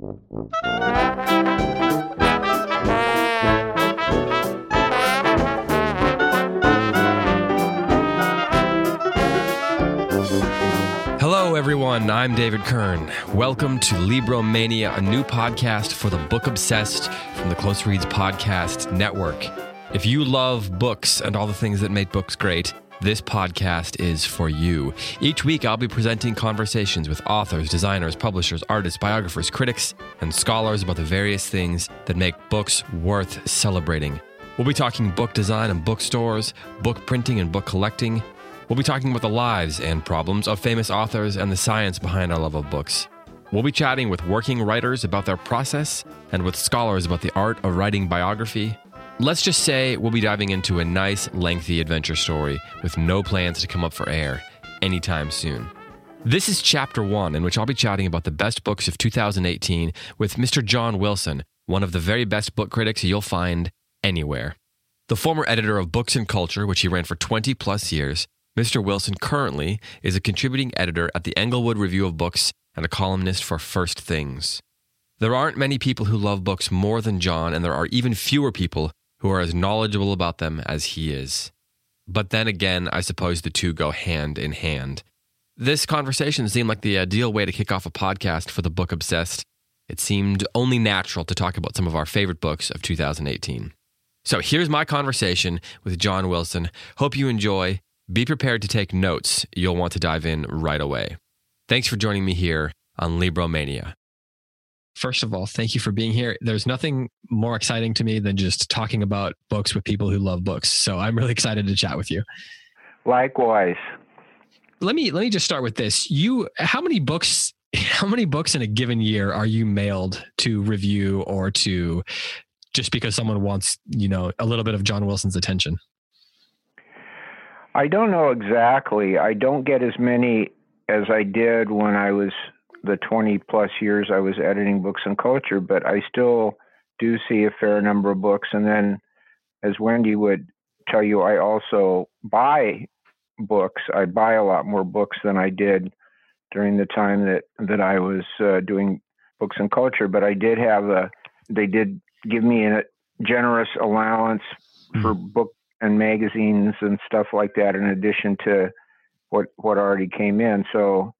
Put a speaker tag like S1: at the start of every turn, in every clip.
S1: Hello, everyone. I'm David Kern. Welcome to Libromania, a new podcast for the book obsessed from the Close Reads Podcast Network. If you love books and all the things that make books great, this podcast is for you. Each week, I'll be presenting conversations with authors, designers, publishers, artists, biographers, critics, and scholars about the various things that make books worth celebrating. We'll be talking book design and bookstores, book printing and book collecting. We'll be talking about the lives and problems of famous authors and the science behind our love of books. We'll be chatting with working writers about their process and with scholars about the art of writing biography. Let's just say we'll be diving into a nice, lengthy adventure story with no plans to come up for air anytime soon. This is chapter one, in which I'll be chatting about the best books of 2018 with Mr. John Wilson, one of the very best book critics you'll find anywhere. The former editor of Books and Culture, which he ran for 20 plus years, Mr. Wilson currently is a contributing editor at the Englewood Review of Books and a columnist for First Things. There aren't many people who love books more than John, and there are even fewer people who are as knowledgeable about them as he is. But then again, I suppose the two go hand in hand. This conversation seemed like the ideal way to kick off a podcast for the book obsessed. It seemed only natural to talk about some of our favorite books of 2018. So here's my conversation with John Wilson. Hope you enjoy. Be prepared to take notes. You'll want to dive in right away. Thanks for joining me here on Libromania. First of all, thank you for being here. There's nothing more exciting to me than just talking about books with people who love books. So I'm really excited to chat with you.
S2: Likewise.
S1: Let me let me just start with this. You how many books how many books in a given year are you mailed to review or to just because someone wants, you know, a little bit of John Wilson's attention?
S2: I don't know exactly. I don't get as many as I did when I was the 20 plus years I was editing books and culture, but I still do see a fair number of books. And then, as Wendy would tell you, I also buy books. I buy a lot more books than I did during the time that that I was uh, doing books and culture. But I did have a. They did give me a generous allowance for mm-hmm. book and magazines and stuff like that, in addition to what what already came in. So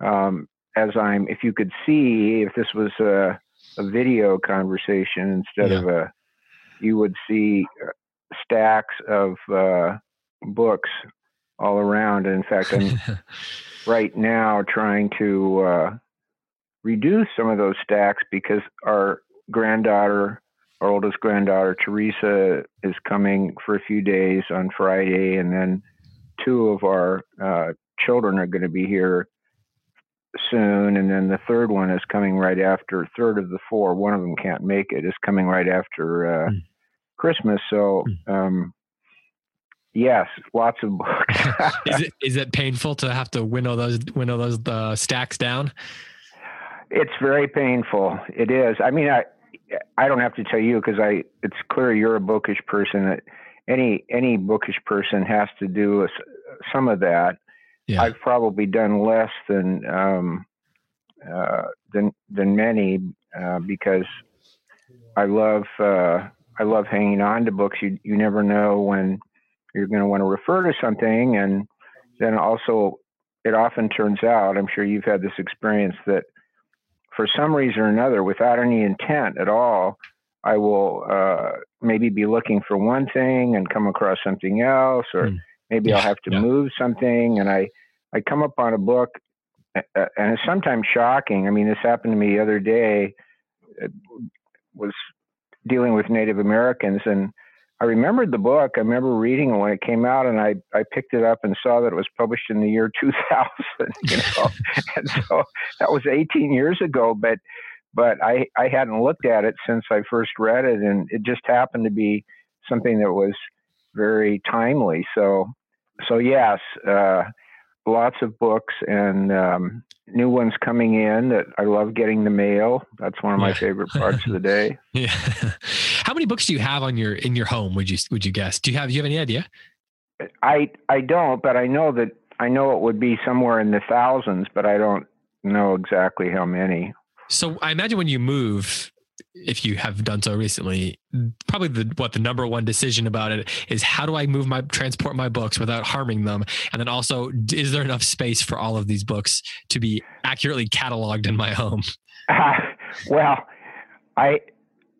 S2: um, as I'm, if you could see, if this was a, a video conversation instead yeah. of a, you would see uh, stacks of uh, books all around. And in fact, I'm right now trying to uh, reduce some of those stacks because our granddaughter, our oldest granddaughter, Teresa, is coming for a few days on Friday, and then two of our uh, children are going to be here soon, and then the third one is coming right after. Third of the four, one of them can't make it. Is coming right after uh, mm. Christmas. So, mm. um, yes, lots of books.
S1: is it is it painful to have to winnow those winnow those uh, stacks down?
S2: It's very painful. It is. I mean, I I don't have to tell you because I. It's clear you're a bookish person. That any any bookish person has to do a, some of that yeah. I've probably done less than um, uh, than than many uh, because I love uh, I love hanging on to books. You you never know when you're going to want to refer to something, and then also it often turns out. I'm sure you've had this experience that for some reason or another, without any intent at all, I will uh, maybe be looking for one thing and come across something else, or mm maybe yeah, I'll have to yeah. move something and I, I come up on a book and it's sometimes shocking. I mean, this happened to me the other day. It was dealing with Native Americans and I remembered the book. I remember reading it when it came out, and I, I picked it up and saw that it was published in the year 2000. You know, and so that was 18 years ago. But but I I hadn't looked at it since I first read it, and it just happened to be something that was very timely. So so yes, uh, lots of books and um, new ones coming in that I love getting the mail. That's one of my yeah. favorite parts of the day.
S1: Yeah. How many books do you have on your in your home? Would you would you guess? Do you have you have any idea?
S2: I I don't, but I know that I know it would be somewhere in the thousands, but I don't know exactly how many.
S3: So I imagine when you move, if you have done so recently, probably the what the number one decision about it is how do I move my transport my books without harming them, and then also is there enough space for all of these books to be accurately cataloged in my home?
S2: Uh, well, I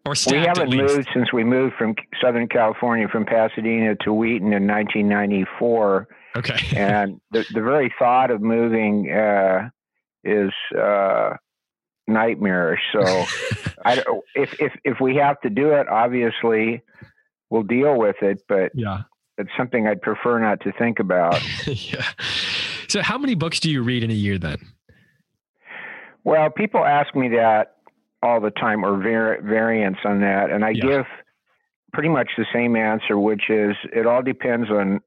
S3: or
S2: we haven't moved since we moved from Southern California from Pasadena to Wheaton in 1994.
S3: Okay,
S2: and the the very thought of moving uh, is. Uh, nightmarish. So, I if if if we have to do it, obviously we'll deal with it. But
S3: yeah,
S2: it's something I'd prefer not to think about.
S3: yeah. So, how many books do you read in a year then?
S2: Well, people ask me that all the time, or var- variants on that, and I yeah. give pretty much the same answer, which is it all depends on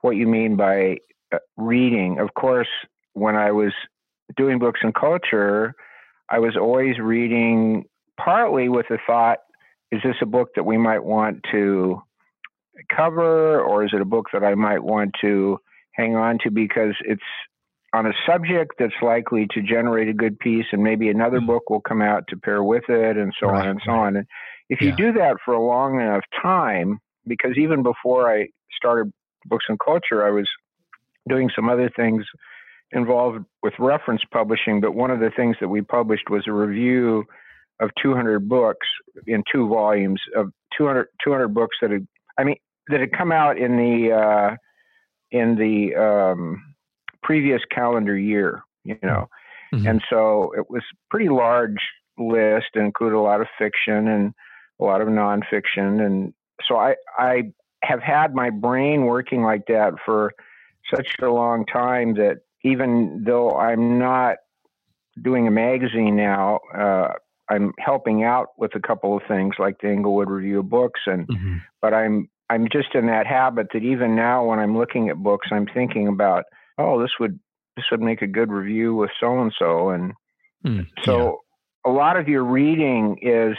S2: what you mean by uh, reading. Of course, when I was doing books and culture, I was always reading partly with the thought, is this a book that we might want to cover, or is it a book that I might want to hang on to because it's on a subject that's likely to generate a good piece, and maybe another mm-hmm. book will come out to pair with it, and so right, on and so on. And if yeah. you do that for a long enough time, because even before I started Books and Culture, I was doing some other things involved with reference publishing, but one of the things that we published was a review of 200 books in two volumes of 200, 200 books that had, I mean, that had come out in the uh, in the um, previous calendar year, you know, mm-hmm. and so it was pretty large list and included a lot of fiction and a lot of nonfiction, and so I I have had my brain working like that for such a long time that even though I'm not doing a magazine now, uh, I'm helping out with a couple of things like the Englewood Review of Books, and mm-hmm. but I'm I'm just in that habit that even now when I'm looking at books, I'm thinking about oh this would this would make a good review with so and so, and so yeah. a lot of your reading is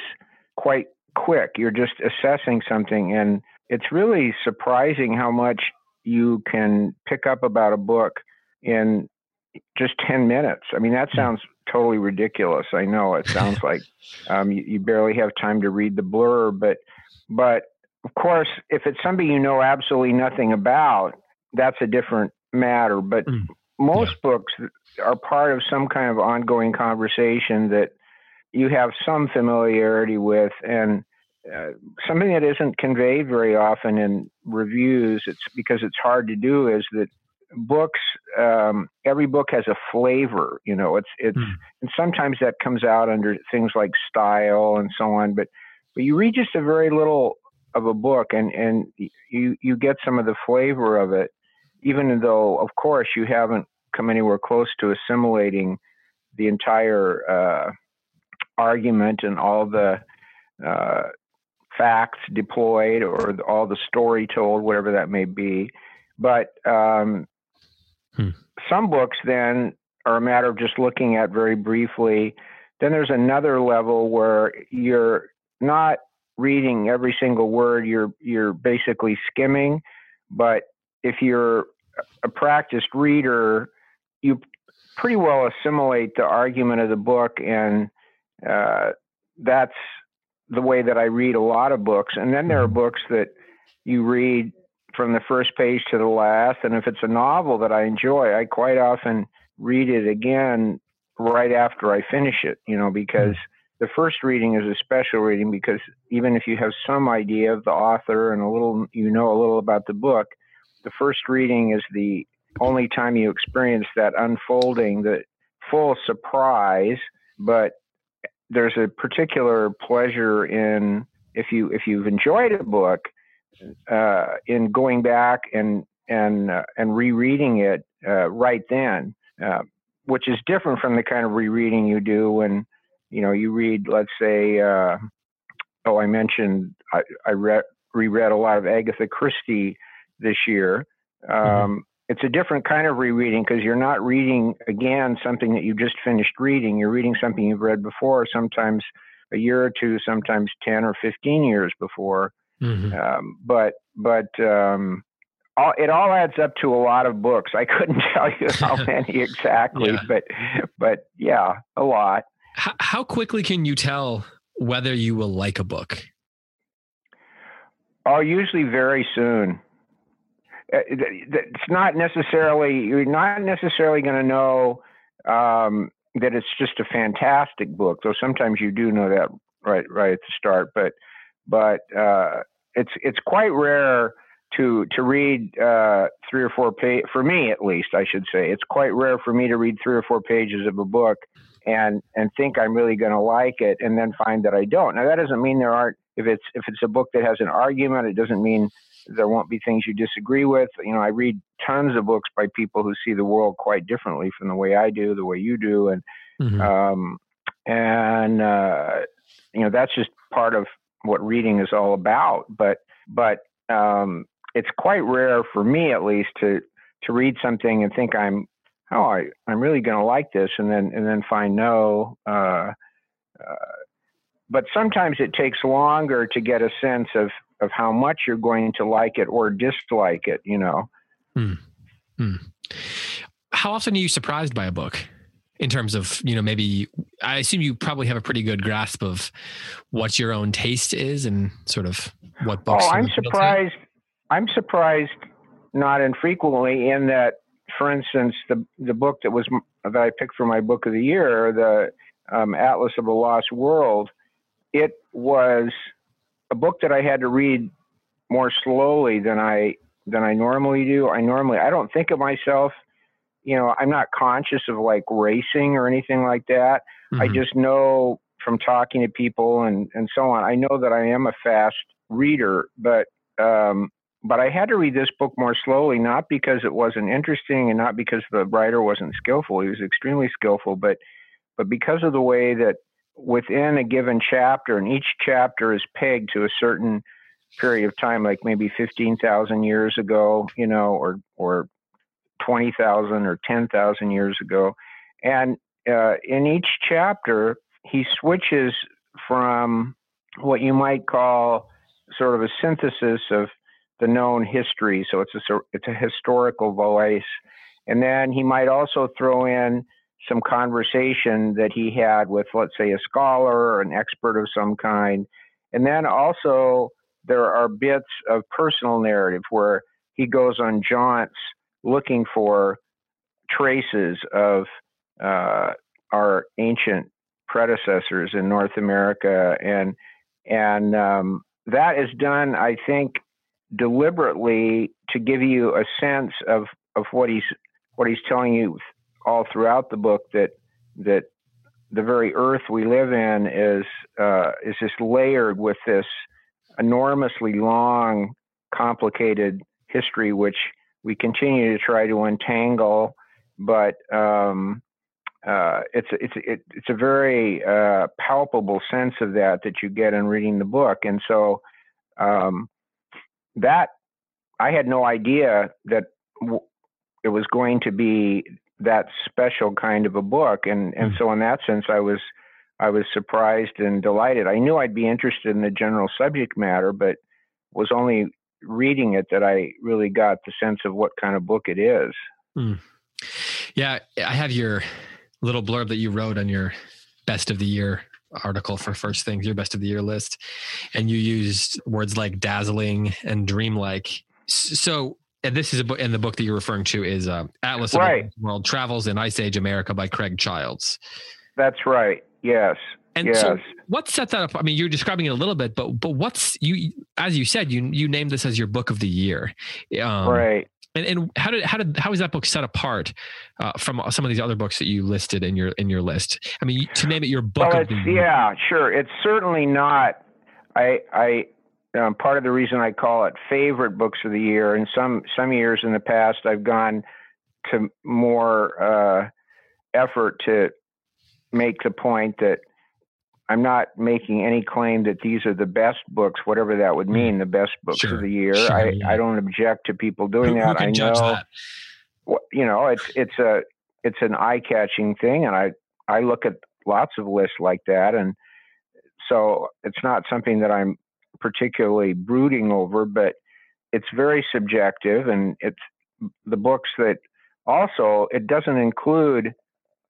S2: quite quick. You're just assessing something, and it's really surprising how much you can pick up about a book in just 10 minutes. I mean, that hmm. sounds totally ridiculous. I know it sounds like um, you, you, barely have time to read the blurb, but, but of course, if it's somebody you know absolutely nothing about, that's a different matter. But mm. most yeah. books are part of some kind of ongoing conversation that you have some familiarity with and uh, something that isn't conveyed very often in reviews it's because it's hard to do is that books um, every book has a flavor you know it's it's mm. and sometimes that comes out under things like style and so on but but you read just a very little of a book and and you you get some of the flavor of it even though of course you haven't come anywhere close to assimilating the entire uh, argument and all the uh, facts deployed or all the story told, whatever that may be. But um, Hmm. Some books then are a matter of just looking at very briefly. Then there's another level where you're not reading every single word. You're you're basically skimming. But if you're a practiced reader, you pretty well assimilate the argument of the book, and uh, that's the way that I read a lot of books. And then there are hmm. books that you read from the first page to the last. And if it's a novel that I enjoy, I quite often read it again right after I finish it, you know, because mm-hmm. the first reading is a special reading because even if you have some idea of the author and a little, you know, a little about the book, the first reading is the only time you experience that unfolding, the full surprise, but there's a particular pleasure in if you if you've enjoyed a book uh, in going back and and uh, and rereading it uh, right then, uh, which is different from the kind of rereading you do when you know you read, let's say, uh, oh, I mentioned I, I read reread a lot of Agatha Christie this year. Mm-hmm. Um, mm-hmm. It's a different kind of rereading because you're not reading again something that you just finished reading. You're reading something you've read before, sometimes a year or two, sometimes ten or fifteen years before. Mm-hmm. Um, but but um, all, it all adds up to a lot of books. I couldn't tell you how many exactly, yeah. but but yeah, a lot.
S3: How, how quickly can you tell whether you will like a book?
S2: Oh, usually very soon. Uh, it's not necessarily you're not necessarily going to know um, that it's just a fantastic book. Though sometimes you do know that right right at the start, but but uh, it's it's quite rare to to read uh, three or four pages for me at least I should say it's quite rare for me to read three or four pages of a book and and think I'm really going to like it and then find that I don't. Now that doesn't mean there aren't if it's if it's a book that has an argument, it doesn't mean there won't be things you disagree with. You know, I read tons of books by people who see the world quite differently from the way I do, the way you do, and mm-hmm. um, and uh, you know that's just part of what reading is all about. But but um, it's quite rare for me, at least, to to read something and think I'm oh I I'm really going to like this, and then and then find no. Uh, uh, but sometimes it takes longer to get a sense of of how much you're going to like it or dislike it. You know. Hmm.
S3: Hmm. How often are you surprised by a book? In terms of you know maybe i assume you probably have a pretty good grasp of what your own taste is and sort of what books
S2: oh i'm surprised i'm surprised not infrequently in that for instance the the book that was that i picked for my book of the year the um, atlas of a lost world it was a book that i had to read more slowly than i than i normally do. I normally i don't think of myself you know, I'm not conscious of like racing or anything like that. Mm-hmm. I just know from talking to people and, and so on, I know that I am a fast reader, but, um, but I had to read this book more slowly, not because it wasn't interesting and not because the writer wasn't skillful. He was extremely skillful, but, but because of the way that within a given chapter, and each chapter is pegged to a certain period of time, like maybe 15,000 years ago, you know, or, or 20,000 or 10,000 years ago. And uh, in each chapter, he switches from what you might call sort of a synthesis of the known history. So it's a, it's a historical voice. And then he might also throw in some conversation that he had with, let's say, a scholar or an expert of some kind. And then also there are bits of personal narrative where he goes on jaunts looking for traces of uh, our ancient predecessors in North America, and and um, that is done, I think, deliberately to give you a sense of of what he's what he's telling you all throughout the book that that the very earth we live in is uh, is just layered with this enormously long, complicated history, which we continue to try to untangle, but um, uh, it's it's it, it's a very uh, palpable sense of that that you get in reading the book, and so um, that I had no idea that w- it was going to be that special kind of a book, and and mm-hmm. so in that sense, I was I was surprised and delighted. I knew I'd be interested in the general subject matter, but was only reading it that I really got the sense of what kind of book it is. Mm.
S3: Yeah, I have your little blurb that you wrote on your best of the year article for first things, your best of the year list, and you used words like dazzling and dreamlike. So, and this is a book, and the book that you're referring to is uh, Atlas of right. the World Travels in Ice Age America by Craig Childs.
S2: That's right. Yes.
S3: And yes. so, what set that up? I mean, you're describing it a little bit, but but what's you? As you said, you you named this as your book of the year,
S2: um, right?
S3: And, and how did how did how is that book set apart uh, from some of these other books that you listed in your in your list? I mean, to name it your book
S2: well,
S3: of the
S2: year. Yeah, sure. It's certainly not. I I um, part of the reason I call it favorite books of the year. In some some years in the past, I've gone to more uh, effort to make the point that I'm not making any claim that these are the best books, whatever that would mm. mean, the best books sure, of the year. Sure, I, yeah. I don't object to people doing
S3: who,
S2: that.
S3: Who I
S2: know,
S3: that?
S2: you know, it's it's a it's an eye catching thing, and I I look at lots of lists like that, and so it's not something that I'm particularly brooding over, but it's very subjective, and it's the books that also it doesn't include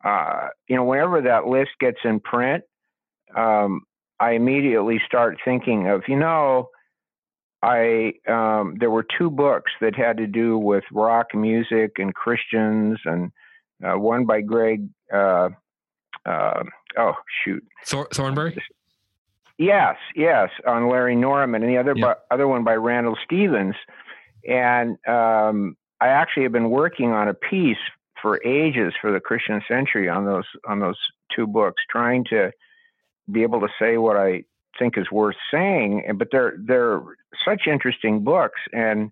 S2: uh, you know, whenever that list gets in print, um, I immediately start thinking of, you know, I um, there were two books that had to do with rock music and Christians, and uh, one by Greg. Uh, uh, oh shoot,
S3: Thor- Thornbury.
S2: Yes, yes, on Larry Norman, and the other by, other one by Randall Stephens. And um, I actually have been working on a piece for ages for the Christian Century on those on those two books, trying to be able to say what I think is worth saying. But they're they're such interesting books, and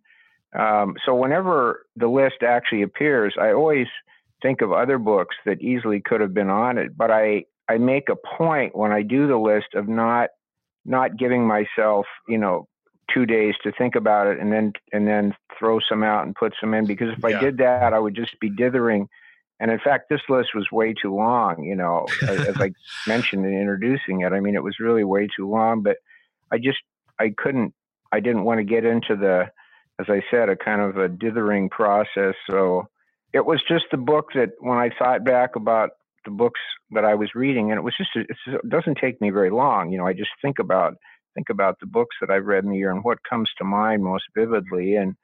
S2: um, so whenever the list actually appears, I always think of other books that easily could have been on it. But I I make a point when I do the list of not not giving myself, you know, two days to think about it and then and then throw some out and put some in because if yeah. I did that, I would just be dithering. And in fact, this list was way too long. You know, as I mentioned in introducing it, I mean, it was really way too long. But I just I couldn't. I didn't want to get into the, as I said, a kind of a dithering process. So it was just the book that when I thought back about the books that I was reading, and it was just it doesn't take me very long. You know, I just think about think about the books that I've read in the year and what comes to mind most vividly. And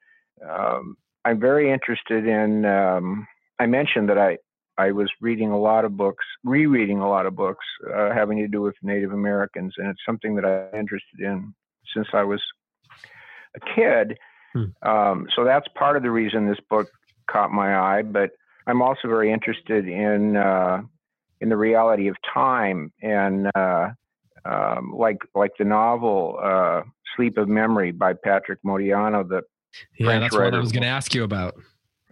S2: um, I'm very interested in. Um, I mentioned that I I was reading a lot of books, rereading a lot of books uh, having to do with Native Americans, and it's something that I'm interested in since I was a kid. Hmm. Um, so that's part of the reason this book caught my eye. But I'm also very interested in uh, in the reality of time and uh, um, like like the novel uh, Sleep of Memory by Patrick Modiano. The
S3: yeah, French that's what I was going to ask you about.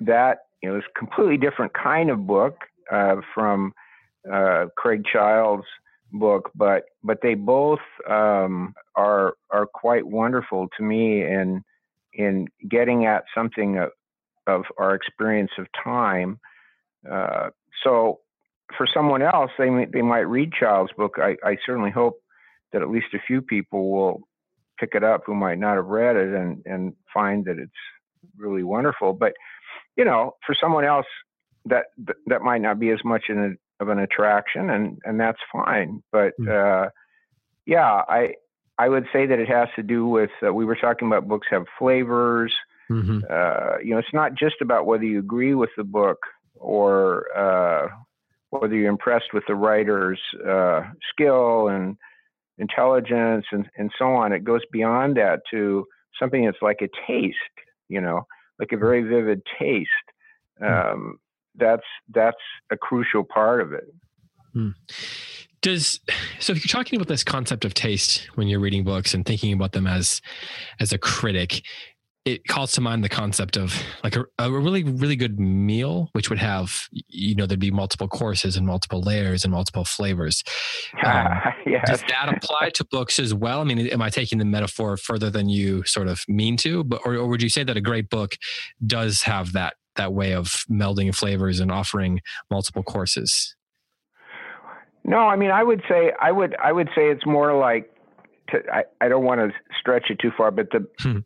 S2: That you know, is a completely different kind of book uh, from uh, Craig Childs' book, but but they both um, are are quite wonderful to me in in getting at something of, of our experience of time uh, so for someone else, they may, they might read Childs' book. I, I certainly hope that at least a few people will pick it up who might not have read it and and find that it's really wonderful. But you know, for someone else, that that might not be as much a, of an attraction, and and that's fine. But hmm. uh, yeah, I I would say that it has to do with uh, we were talking about books have flavors. Mm-hmm. Uh, you know, it's not just about whether you agree with the book or uh, whether you're impressed with the writer's uh, skill and intelligence and, and so on. It goes beyond that to something that's like a taste, you know, like a very vivid taste. Hmm. Um, that's that's a crucial part of it.
S3: Hmm. Does so if you're talking about this concept of taste when you're reading books and thinking about them as as a critic, it calls to mind the concept of like a, a, really really good meal which would have you know there'd be multiple courses and multiple layers and multiple flavors. Um, yes. does that apply to books as well? I mean am i taking the metaphor further than you sort of mean to? But or, or would you say that a great book does have that that way of melding flavors and offering multiple courses?
S2: No i mean i would say i would i would say it's more like to, I, I don't want to stretch it too far, but the hmm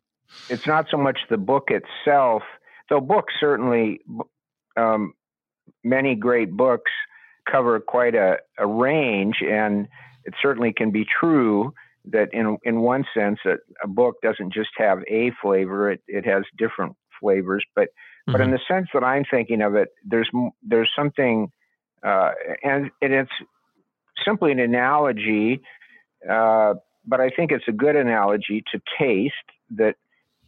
S2: it's not so much the book itself, though books certainly, um, many great books cover quite a, a, range, and it certainly can be true that in in one sense a, a book doesn't just have a flavor; it it has different flavors. But mm-hmm. but in mm-hmm. the sense that I'm thinking of it, there's there's something, uh, and and it's simply an analogy. Uh, but I think it's a good analogy to taste that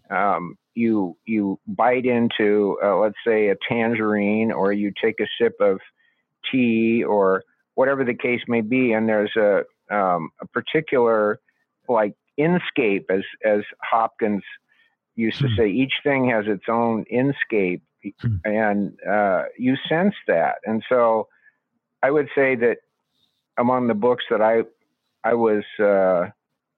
S2: um, you you bite into, uh, let's say, a tangerine, or you take a sip of tea, or whatever the case may be, and there's a um, a particular like inscape, as as Hopkins used to hmm. say. Each thing has its own inscape, hmm. and uh, you sense that. And so, I would say that among the books that I I was uh,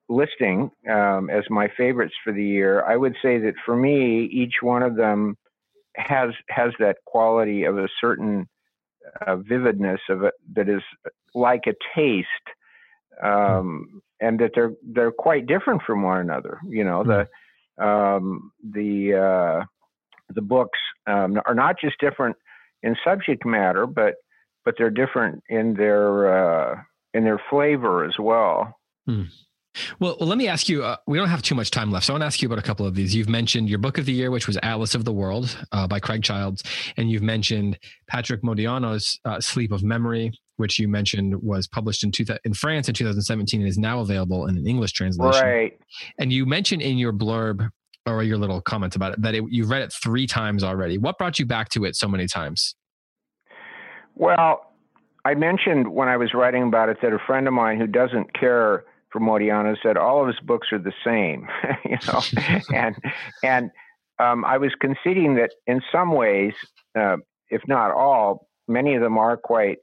S2: listing um, as my favorites for the year, I would say that for me, each one of them has has that quality of a certain uh, vividness of it that is like a taste, um, and that they're they're quite different from one another. You know, the um, the uh, the books um, are not just different in subject matter, but but they're different in their uh, in their flavor as well.
S3: Hmm. Well, well, let me ask you. Uh, we don't have too much time left, so I want to ask you about a couple of these. You've mentioned your book of the year, which was Atlas of the World uh, by Craig Childs, and you've mentioned Patrick Modiano's uh, Sleep of Memory, which you mentioned was published in two, in France in 2017 and is now available in an English translation.
S2: Right.
S3: And you mentioned in your blurb or your little comments about it that it, you've read it three times already. What brought you back to it so many times?
S2: Well, I mentioned when I was writing about it that a friend of mine who doesn't care for Modiano said all of his books are the same, you know, and and um, I was conceding that in some ways, uh, if not all, many of them are quite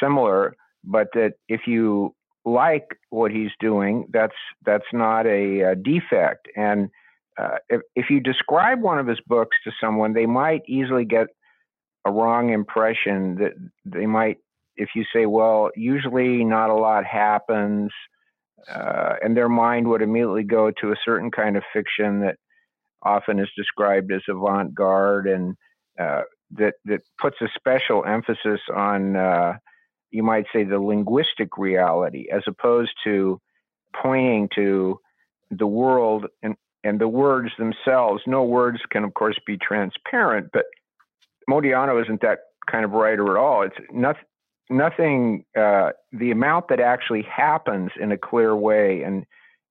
S2: similar, but that if you like what he's doing, that's that's not a, a defect. And uh, if, if you describe one of his books to someone, they might easily get a wrong impression that they might, if you say, well, usually not a lot happens, uh, and their mind would immediately go to a certain kind of fiction that often is described as avant garde and uh, that, that puts a special emphasis on, uh, you might say, the linguistic reality as opposed to pointing to the world and, and the words themselves. No words can, of course, be transparent, but Modiano isn't that kind of writer at all. It's nothing. Nothing. Uh, the amount that actually happens in a clear way and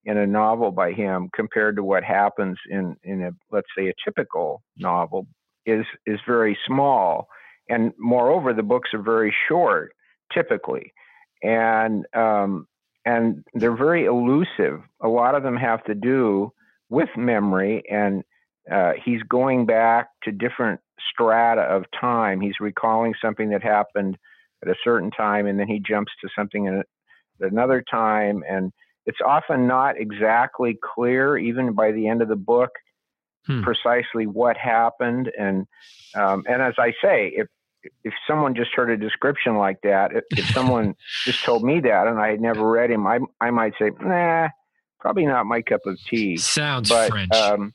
S2: in a novel by him compared to what happens in in a let's say a typical novel is is very small. And moreover, the books are very short typically, and um, and they're very elusive. A lot of them have to do with memory and uh, he's going back to different strata of time. He's recalling something that happened at a certain time, and then he jumps to something at another time. And it's often not exactly clear, even by the end of the book, hmm. precisely what happened. And um, and as I say, if if someone just heard a description like that, if, if someone just told me that and I had never read him, I I might say, nah, probably not my cup of tea.
S3: Sounds
S2: but,
S3: French.
S2: Um,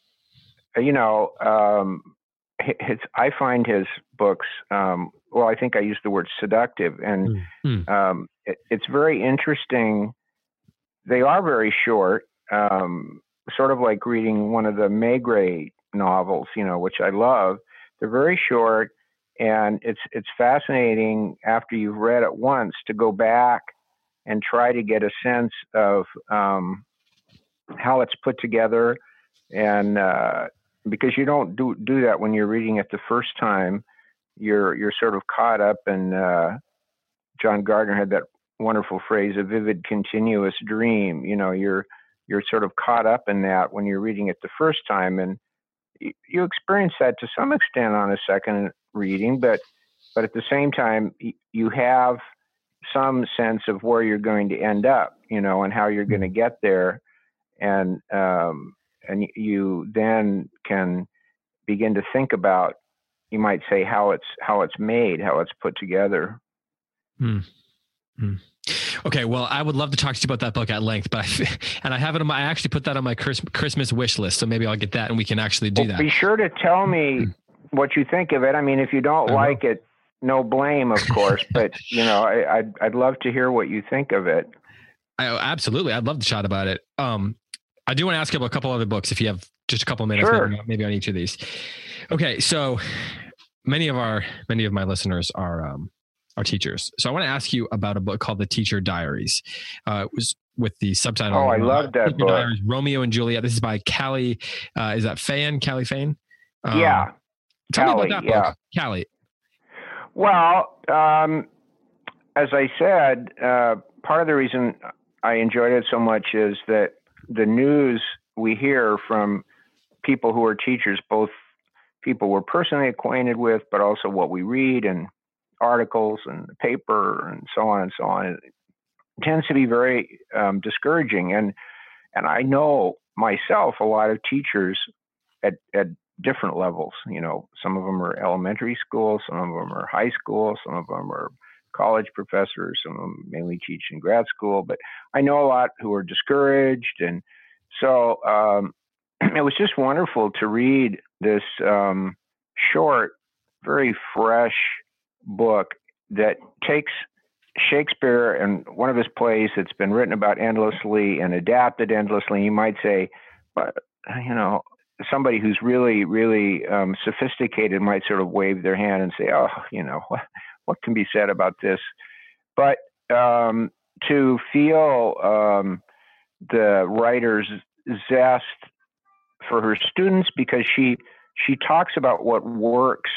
S2: you know, um, his, I find his books, um, well, I think I used the word seductive, and mm-hmm. um, it, it's very interesting. They are very short, um, sort of like reading one of the Maigret novels, you know, which I love. They're very short, and it's it's fascinating after you've read it once to go back and try to get a sense of um, how it's put together and uh, because you don't do do that when you're reading it the first time. You're you're sort of caught up and Uh, John Gardner had that wonderful phrase, "a vivid, continuous dream." You know, you're you're sort of caught up in that when you're reading it the first time, and you experience that to some extent on a second reading, but but at the same time, you have some sense of where you're going to end up, you know, and how you're going to get there, and um, and you then can begin to think about you might say how it's how it's made how it's put together
S3: hmm. Hmm. Okay, well, I would love to talk to you about that book at length, but I, and I have it on my. I actually put that on my Christmas wish list, so maybe I'll get that, and we can actually do well, that.
S2: Be sure to tell me hmm. what you think of it. I mean, if you don't like it, no blame, of course. but you know, I, would I'd, I'd love to hear what you think of it.
S3: I, absolutely, I'd love to chat about it. Um, I do want to ask you about a couple other books if you have just a couple minutes,
S2: sure.
S3: maybe, maybe, on each of these. Okay, so many of our many of my listeners are um, are teachers, so I want to ask you about a book called The Teacher Diaries. Uh, it was with the subtitle.
S2: Oh, I love that book. Diaries,
S3: Romeo and Juliet. This is by Callie. Uh, is that Fan? Callie Fain?
S2: Um, yeah.
S3: Tell
S2: Callie,
S3: me about that book, yeah. Callie.
S2: Well, um, as I said, uh, part of the reason I enjoyed it so much is that the news we hear from people who are teachers, both people we're personally acquainted with, but also what we read and articles and the paper and so on and so on, it tends to be very um, discouraging. And and I know myself a lot of teachers at at different levels. You know, some of them are elementary school, some of them are high school, some of them are college professors, some of them mainly teach in grad school, but I know a lot who are discouraged. And so um, it was just wonderful to read this um, short, very fresh book that takes Shakespeare and one of his plays that's been written about endlessly and adapted endlessly. You might say, but you know, somebody who's really, really um, sophisticated might sort of wave their hand and say, "Oh, you know, what, what can be said about this?" But um, to feel um, the writer's zest for her students because she she talks about what works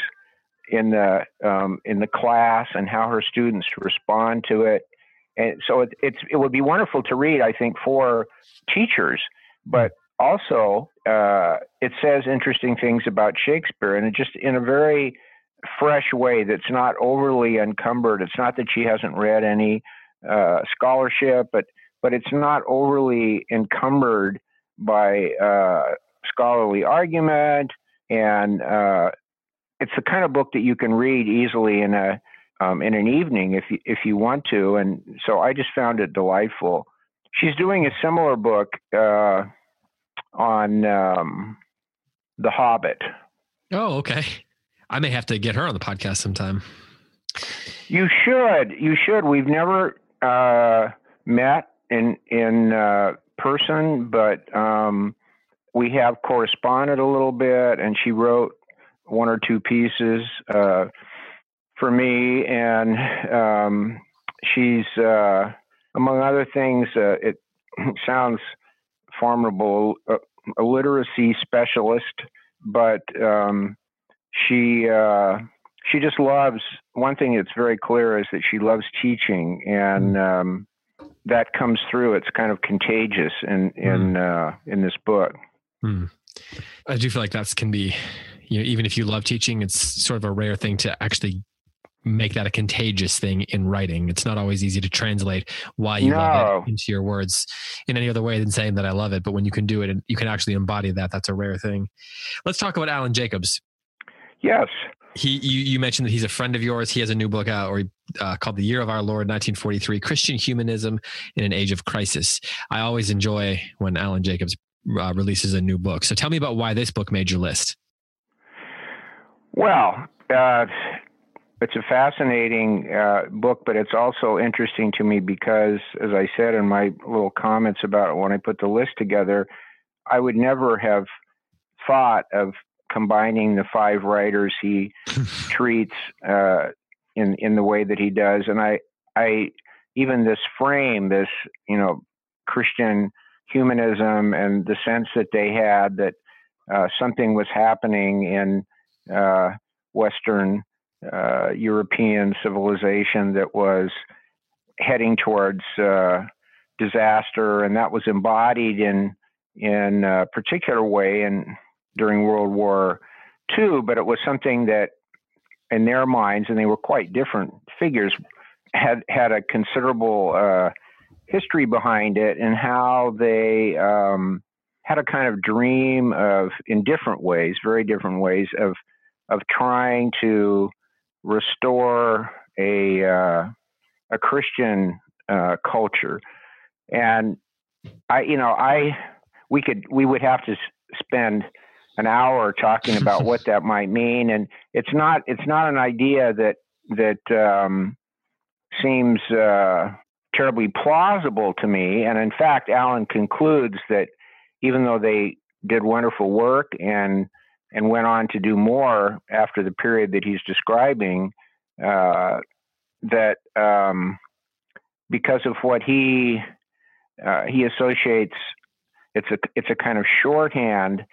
S2: in the um, in the class and how her students respond to it. And so it, it's it would be wonderful to read, I think, for teachers, but also uh, it says interesting things about Shakespeare, and just in a very fresh way that's not overly encumbered. It's not that she hasn't read any uh, scholarship, but but it's not overly encumbered by uh, scholarly argument, and uh, it's the kind of book that you can read easily in a um, in an evening if you, if you want to. And so I just found it delightful. She's doing a similar book uh, on um, The Hobbit.
S3: Oh, okay. I may have to get her on the podcast sometime.
S2: You should. You should. We've never uh, met in in uh, person, but um, we have corresponded a little bit, and she wrote one or two pieces uh, for me, and um, she's uh, among other things. Uh, it sounds formidable, uh, a literacy specialist, but um, she uh, she just loves. One thing that's very clear is that she loves teaching, and mm. um, that comes through. It's kind of contagious in in mm. in this book.
S3: Mm. I do feel like that can be you know, even if you love teaching, it's sort of a rare thing to actually make that a contagious thing in writing. It's not always easy to translate why you no. love it into your words in any other way than saying that I love it. But when you can do it and you can actually embody that, that's a rare thing. Let's talk about Alan Jacobs.
S2: Yes.
S3: He, you, you mentioned that he's a friend of yours. He has a new book out or uh, called The Year of Our Lord, 1943, Christian Humanism in an Age of Crisis. I always enjoy when Alan Jacobs uh, releases a new book. So tell me about why this book made your list.
S2: Well, uh, it's a fascinating uh, book, but it's also interesting to me because, as I said in my little comments about when I put the list together, I would never have thought of combining the five writers he treats uh, in in the way that he does, and I I even this frame, this you know Christian humanism, and the sense that they had that uh, something was happening in uh, Western uh, European civilization that was heading towards uh, disaster, and that was embodied in in a particular way in during World War II. But it was something that, in their minds, and they were quite different figures, had had a considerable uh, history behind it, and how they um, had a kind of dream of, in different ways, very different ways, of of trying to restore a uh, a Christian uh, culture, and I, you know, I we could we would have to spend an hour talking about what that might mean, and it's not it's not an idea that that um, seems uh, terribly plausible to me. And in fact, Alan concludes that even though they did wonderful work and and went on to do more after the period that he's describing. Uh, that um, because of what he uh, he associates, it's a it's a kind of shorthand,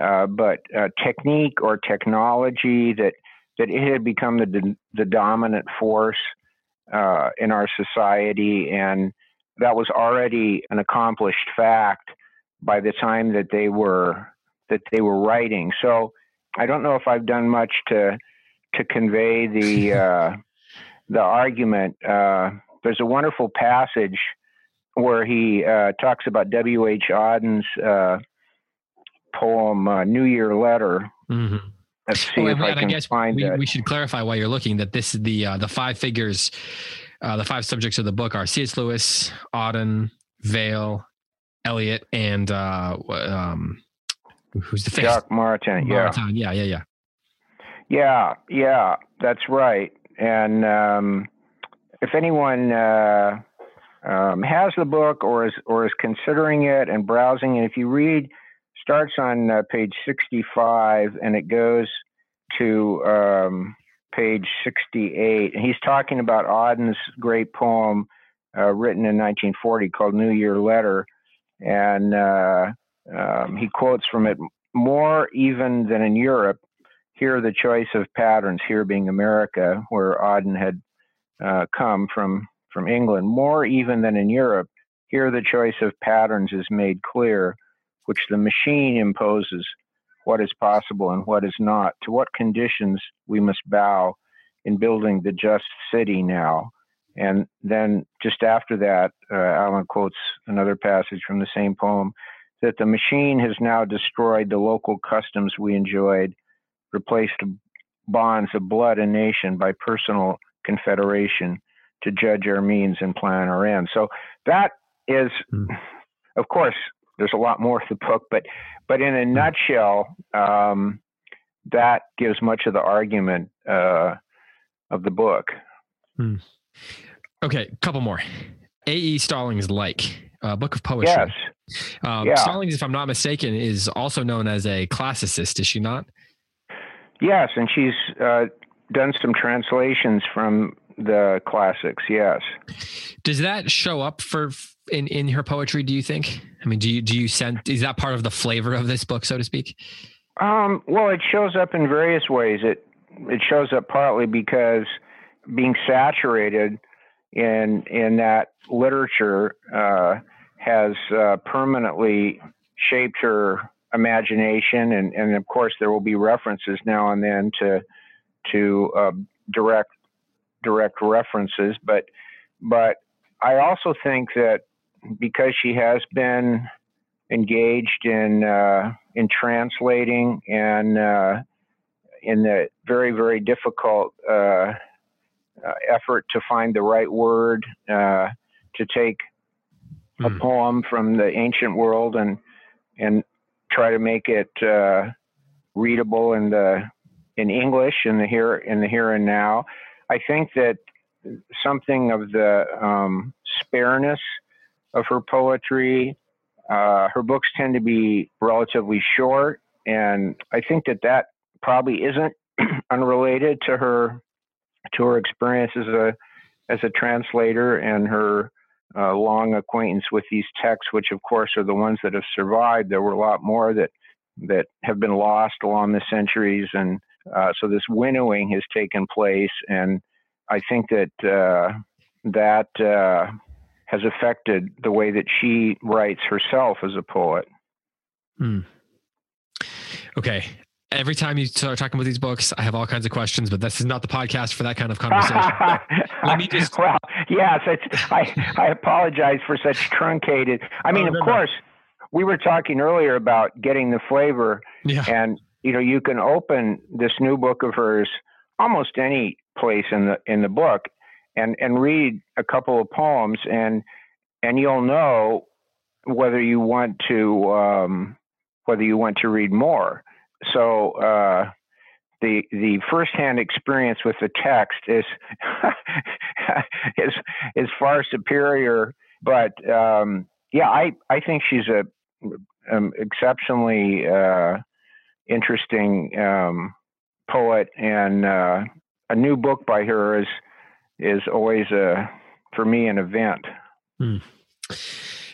S2: uh, but uh, technique or technology that that it had become the the dominant force uh, in our society, and that was already an accomplished fact by the time that they were that they were writing. So I don't know if I've done much to to convey the uh, the argument. Uh, there's a wonderful passage where he uh, talks about W. H. Auden's uh, poem uh, "New Year Letter."
S3: Mm-hmm. Let's see well, if I, I guess we, we, should clarify while you're looking that this is the uh, the five figures, the five subjects of the book are C.S. Lewis, Auden, Weil, Eliot, and um, who's the face?
S2: Jacques Maritain.
S3: Maritain. Yeah. yeah, yeah,
S2: yeah, yeah. That's right. and um, if anyone uh, um, has the book or is or is considering it and browsing it, if you read, starts on uh, page 65 and it goes to um, page 68, and he's talking about Auden's great poem uh, written in 1940 called New Year Letter, and uh, um, he quotes from it more even than in Europe. Here, the choice of patterns, here being America, where Auden had uh, come from from England, more even than in Europe. Here, the choice of patterns is made clear, which the machine imposes what is possible and what is not, to what conditions we must bow in building the just city now. And then just after that, uh, Alan quotes another passage from the same poem that the machine has now destroyed the local customs we enjoyed, replaced bonds of blood and nation by personal confederation to judge our means and plan our ends. So that is, mm. of course, there's a lot more to the book, but but in a nutshell, um, that gives much of the argument uh, of the book.
S3: Mm. Okay, couple more. A. E. Stallings like uh, book of poetry.
S2: Yes.
S3: Um, yeah. Stallings, if I'm not mistaken, is also known as a classicist. Is she not?
S2: Yes, and she's uh, done some translations from the classics. Yes.
S3: Does that show up for in in her poetry? Do you think? I mean, do you do you sense is that part of the flavor of this book, so to speak?
S2: Um, well, it shows up in various ways. It it shows up partly because being saturated in in that literature uh, has uh, permanently shaped her imagination, and and of course there will be references now and then to to uh, direct direct references, but but I also think that because she has been engaged in uh, in translating and uh, in the very very difficult uh, uh effort to find the right word uh, to take a hmm. poem from the ancient world and and try to make it uh, readable in the in English in the here in the here and now. I think that something of the um, spareness of her poetry. Uh, her books tend to be relatively short, and I think that that probably isn't unrelated to her to her experience as a as a translator and her uh, long acquaintance with these texts, which of course are the ones that have survived. There were a lot more that that have been lost along the centuries, and uh, so this winnowing has taken place, and I think that uh, that uh, has affected the way that she writes herself as a poet.
S3: Hmm. Okay. Every time you start talking about these books, I have all kinds of questions, but this is not the podcast for that kind of conversation.
S2: Let me just. Well, yes, I, I apologize for such truncated. I mean, oh, of course, we were talking earlier about getting the flavor, yeah. and you know, you can open this new book of hers almost any place in the in the book and and read a couple of poems and and you'll know whether you want to um, whether you want to read more. So uh, the the firsthand experience with the text is is is far superior. But um, yeah, I I think she's a um, exceptionally uh, interesting um, poet, and uh, a new book by her is is always a for me an event. Hmm.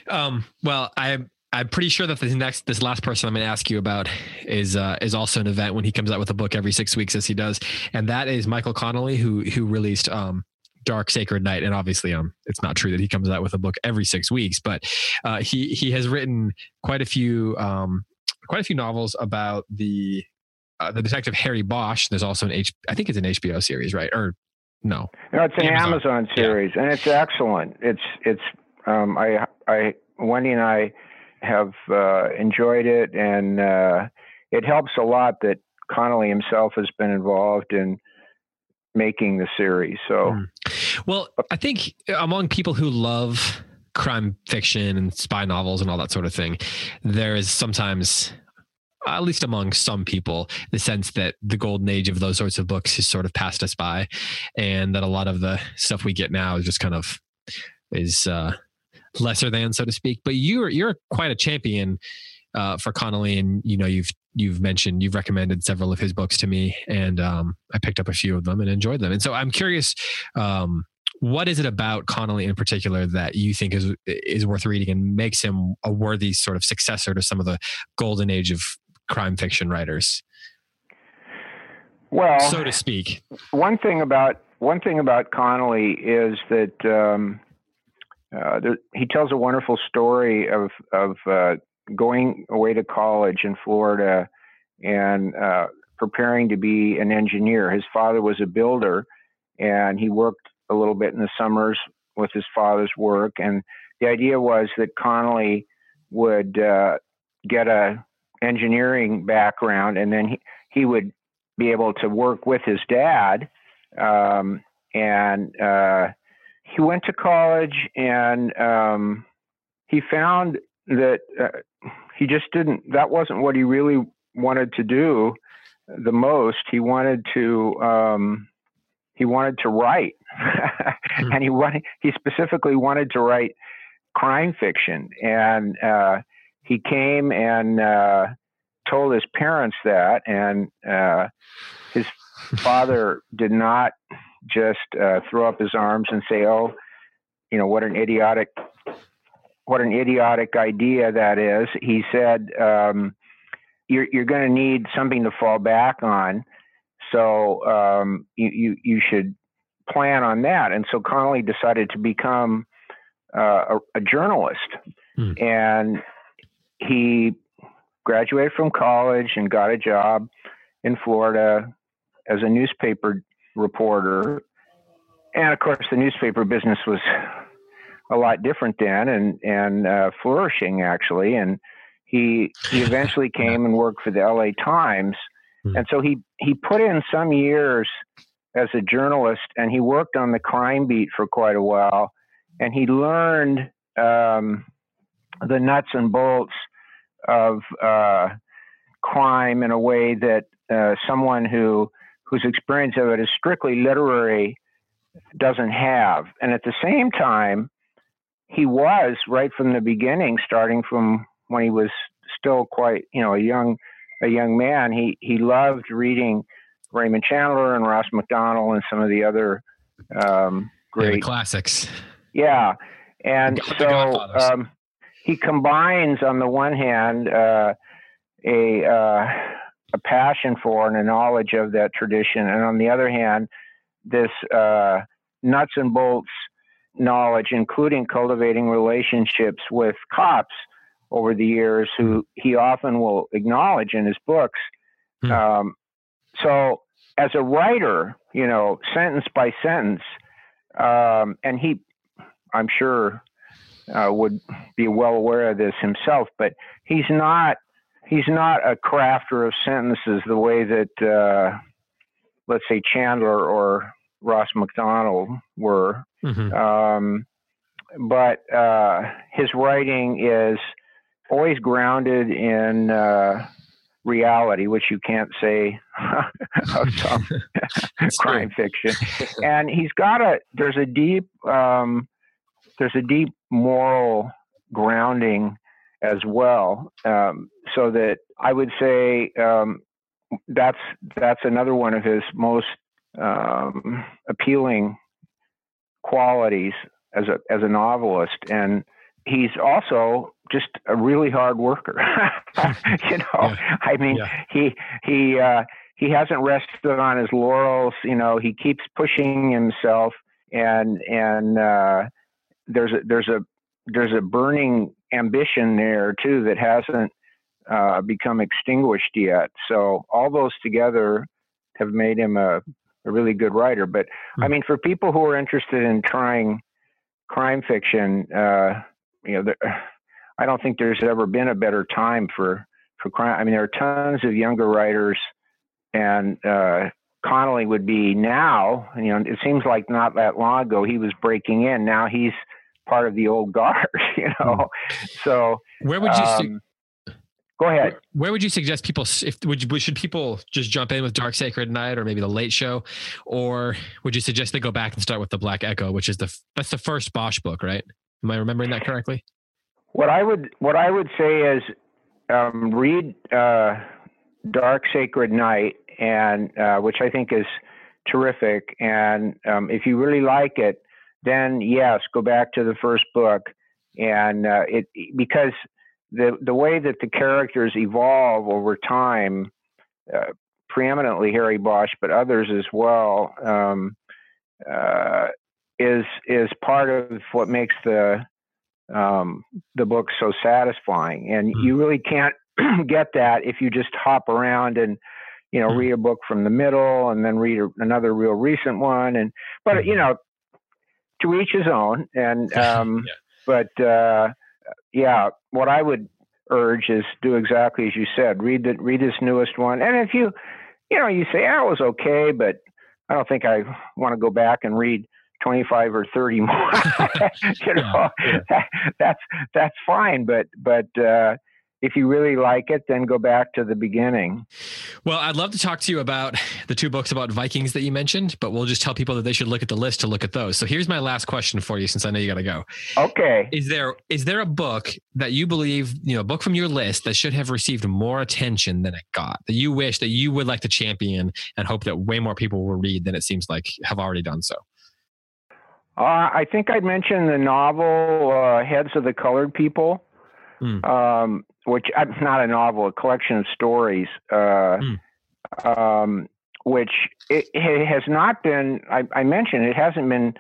S3: Um, well, I I'm pretty sure that the next this last person I'm going to ask you about is uh, is also an event when he comes out with a book every six weeks as he does, and that is Michael Connelly who who released um, Dark Sacred Night, and obviously um it's not true that he comes out with a book every six weeks, but uh, he he has written quite a few um quite a few novels about the uh, the detective Harry Bosch. There's also an H I think it's an HBO series, right? Or no.
S2: No, it's an Amazon, Amazon series, yeah. and it's excellent. It's it's um, I I Wendy and I have uh, enjoyed it, and uh, it helps a lot that Connelly himself has been involved in making the series. So,
S3: mm. well, I think among people who love crime fiction and spy novels and all that sort of thing, there is sometimes at least among some people, the sense that the golden age of those sorts of books has sort of passed us by, and that a lot of the stuff we get now is just kind of is uh, lesser than, so to speak. But you're you're quite a champion uh, for Connelly, and you know you've you've mentioned you've recommended several of his books to me, and um, I picked up a few of them and enjoyed them. And so I'm curious. Um, what is it about Connelly in particular that you think is is worth reading and makes him a worthy sort of successor to some of the golden age of crime fiction writers?
S2: Well,
S3: so to speak.
S2: One thing about one thing about Connelly is that um, uh, there, he tells a wonderful story of of uh, going away to college in Florida and uh, preparing to be an engineer. His father was a builder, and he worked a little bit in the summers with his father's work. And the idea was that Connelly would uh, get a engineering background, and then he, he would be able to work with his dad. Um, and uh, he went to college, and um, he found that uh, he just didn't. That wasn't what he really wanted to do the most. He wanted to. Um, he wanted to write, hmm. and he wanted. He specifically wanted to write crime fiction, and uh, he came and uh, told his parents that, and uh, his father did not just uh, throw up his arms and say, "Oh, you know what an idiotic what an idiotic idea that is. He said, um, you're, you're going to need something to fall back on. So um, you, you, you, should plan on that. And so Connelly decided to become uh, a, a, journalist. Hmm. And he graduated from college and got a job in Florida as a newspaper reporter. And of course, the newspaper business was a lot different then and and uh, flourishing actually. And he he eventually came and worked for the L.A. Times, mm-hmm. and so he he put in some years as a journalist, and he worked on the crime beat for quite a while, and he learned um, the nuts and bolts of uh, crime in a way that uh, someone who whose experience of it is strictly literary doesn't have. And at the same time, he was right from the beginning, starting from when he was still quite, you know, a young, a young man. He he loved reading Raymond Chandler and Ross Macdonald and some of the other um, great
S3: yeah, the classics.
S2: Yeah, and so um, he combines on the one hand uh, a uh, a passion for and a knowledge of that tradition, and on the other hand, this uh, nuts and bolts knowledge, including cultivating relationships with cops over the years, who he often will acknowledge in his books. Hmm. Um, so, as a writer, you know, sentence by sentence, um, and he, I'm sure, uh, would be well aware of this himself, but he's not he's not a crafter of sentences the way that uh, let's say Chandler or Ross Macdonald were. Mm-hmm. Um, but uh, his writing is always grounded in uh, reality, which you can't say of some crime fiction. and he's got a there's a deep um, there's a deep moral grounding as well. Um, so that I would say um, that's that's another one of his most um, appealing qualities as a as a novelist, and he's also just a really hard worker. you know, yeah. I mean, yeah. he he uh, he hasn't rested on his laurels. You know, he keeps pushing himself, and and uh, there's a there's a there's a burning ambition there too that hasn't uh, become extinguished yet. So all those together have made him a a really good writer. But mm-hmm. I mean, for people who are interested in trying crime fiction, uh, you know, there, I don't think there's ever been a better time for for crime. I mean, there are tons of younger writers, and uh, Connelly would be now. You know, it seems like not that long ago he was breaking in. Now he's part of the old guard. You know, mm-hmm. so
S3: where would you um,
S2: Go ahead.
S3: Where, where, would you suggest people? If would should people just jump in with Dark Sacred Night or maybe the Late Show, or would you suggest they go back and start with the Black Echo, which is the that's the first Bosch book, right? Am I remembering that correctly?
S2: What I would what I would say is um, read uh, Dark Sacred Night, and uh, which I think is terrific. And um, if you really like it, then yes, go back to the first book, and uh, it because the the way that the characters evolve over time, uh, preeminently Harry Bosch, but others as well, um, uh, is is part of what makes the um, the book so satisfying. And mm. you really can't get that if you just hop around and you know mm. read a book from the middle and then read a, another real recent one. And but mm. you know, to each his own. And um, yeah. but uh, yeah, what I would urge is do exactly as you said. Read the read this newest one. And if you you know you say oh, it was okay, but I don't think I want to go back and read 25 or 30 more you know yeah, yeah. that's that's fine but but uh, if you really like it then go back to the beginning.
S3: Well i'd love to talk to you about the two books about vikings that you mentioned but we'll just tell people that they should look at the list to look at those. So here's my last question for you since i know you got to go.
S2: Okay.
S3: Is there is there a book that you believe you know a book from your list that should have received more attention than it got that you wish that you would like to champion and hope that way more people will read than it seems like have already done so?
S2: Uh, I think I mentioned the novel uh, Heads of the Colored People, mm. um, which uh, not a novel, a collection of stories, mm. um, which it, it, has not been. I, I, mentioned it hasn't been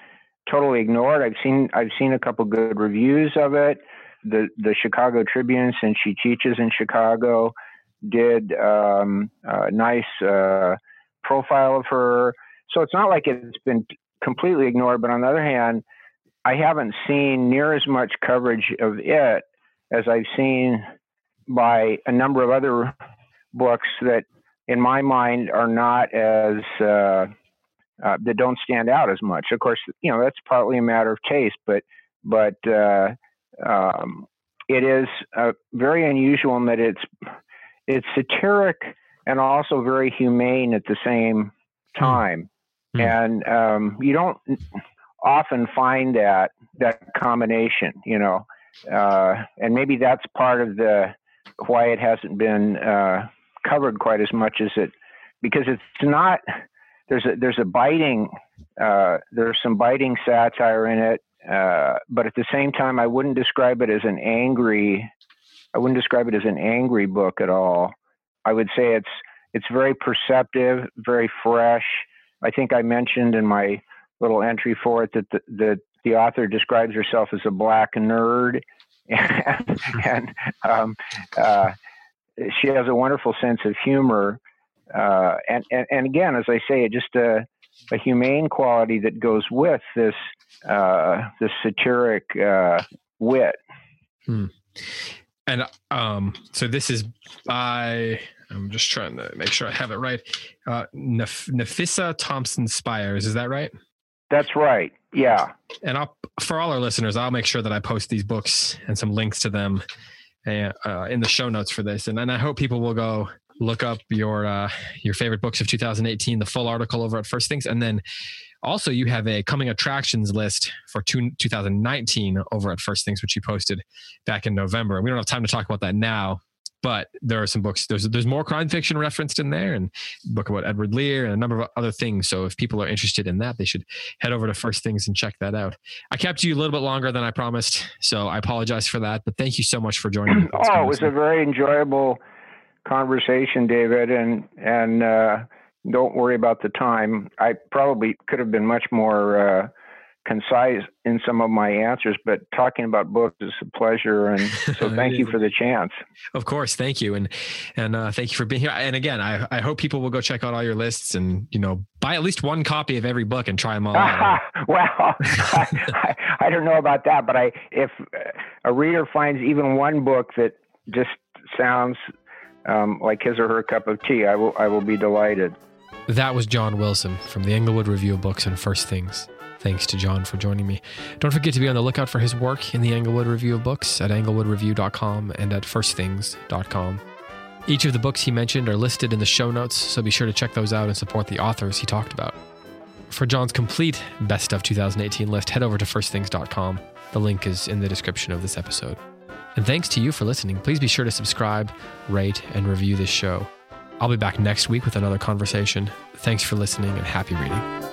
S2: totally ignored. I've seen I've seen a couple good reviews of it. The the Chicago Tribune, since she teaches in Chicago, did um, a nice uh, profile of her. So it's not like it's been completely ignored. But on the other hand, I haven't seen near as much coverage of it as I've seen by a number of other books that, in my mind, are not as uh, uh, that don't stand out as much. Of course, you know that's partly a matter of taste, but but uh, um, it is uh, very unusual in that it's it's satiric and also very humane at the same hmm. time. Hmm. And um, you don't often find that that combination, you know, uh, and maybe that's part of the why it hasn't been uh, covered quite as much as it because it's not there's a there's a biting uh, there's some biting satire in it, uh, but at the same time, I wouldn't describe it as an angry I wouldn't describe it as an angry book at all. I would say it's it's very perceptive, very fresh. I think I mentioned in my little entry for it that the, the, the author describes herself as a black nerd. And, and um, uh, she has a wonderful sense of humor. Uh, and, and, and, again, as I say, it just a, a humane quality that goes with this, uh, this satiric uh, wit.
S3: Hmm. And um, so this is by I'm just trying to make sure I have it right. Uh, Nef- Nafissa Thompson Spires, is that right?
S2: That's right. Yeah.
S3: And I'll, for all our listeners, I'll make sure that I post these books and some links to them uh, uh in the show notes for this. And then I hope people will go look up your uh, your favorite books of 2018, the full article over at First Things, and then also you have a coming attractions list for two, 2019 over at First Things, which you posted back in November. We don't have time to talk about that now, but there are some books. There's there's more crime fiction referenced in there, and book about Edward Lear and a number of other things. So if people are interested in that, they should head over to First Things and check that out. I kept you a little bit longer than I promised, so I apologize for that. But thank you so much for joining me.
S2: oh, it was a very enjoyable conversation, David, and and uh, don't worry about the time. I probably could have been much more. Uh, concise in some of my answers, but talking about books is a pleasure. And so thank you for the chance.
S3: Of course. Thank you. And, and uh, thank you for being here. And again, I, I hope people will go check out all your lists and, you know, buy at least one copy of every book and try them all out.
S2: well, I, I, I, don't know about that, but I, if a reader finds even one book that just sounds um, like his or her cup of tea, I will, I will be delighted.
S3: That was John Wilson from the Englewood Review of Books and First Things. Thanks to John for joining me. Don't forget to be on the lookout for his work in the Englewood Review of Books at englewoodreview.com and at firstthings.com. Each of the books he mentioned are listed in the show notes, so be sure to check those out and support the authors he talked about. For John's complete Best of 2018 list, head over to firstthings.com. The link is in the description of this episode. And thanks to you for listening. Please be sure to subscribe, rate, and review this show. I'll be back next week with another conversation. Thanks for listening and happy reading.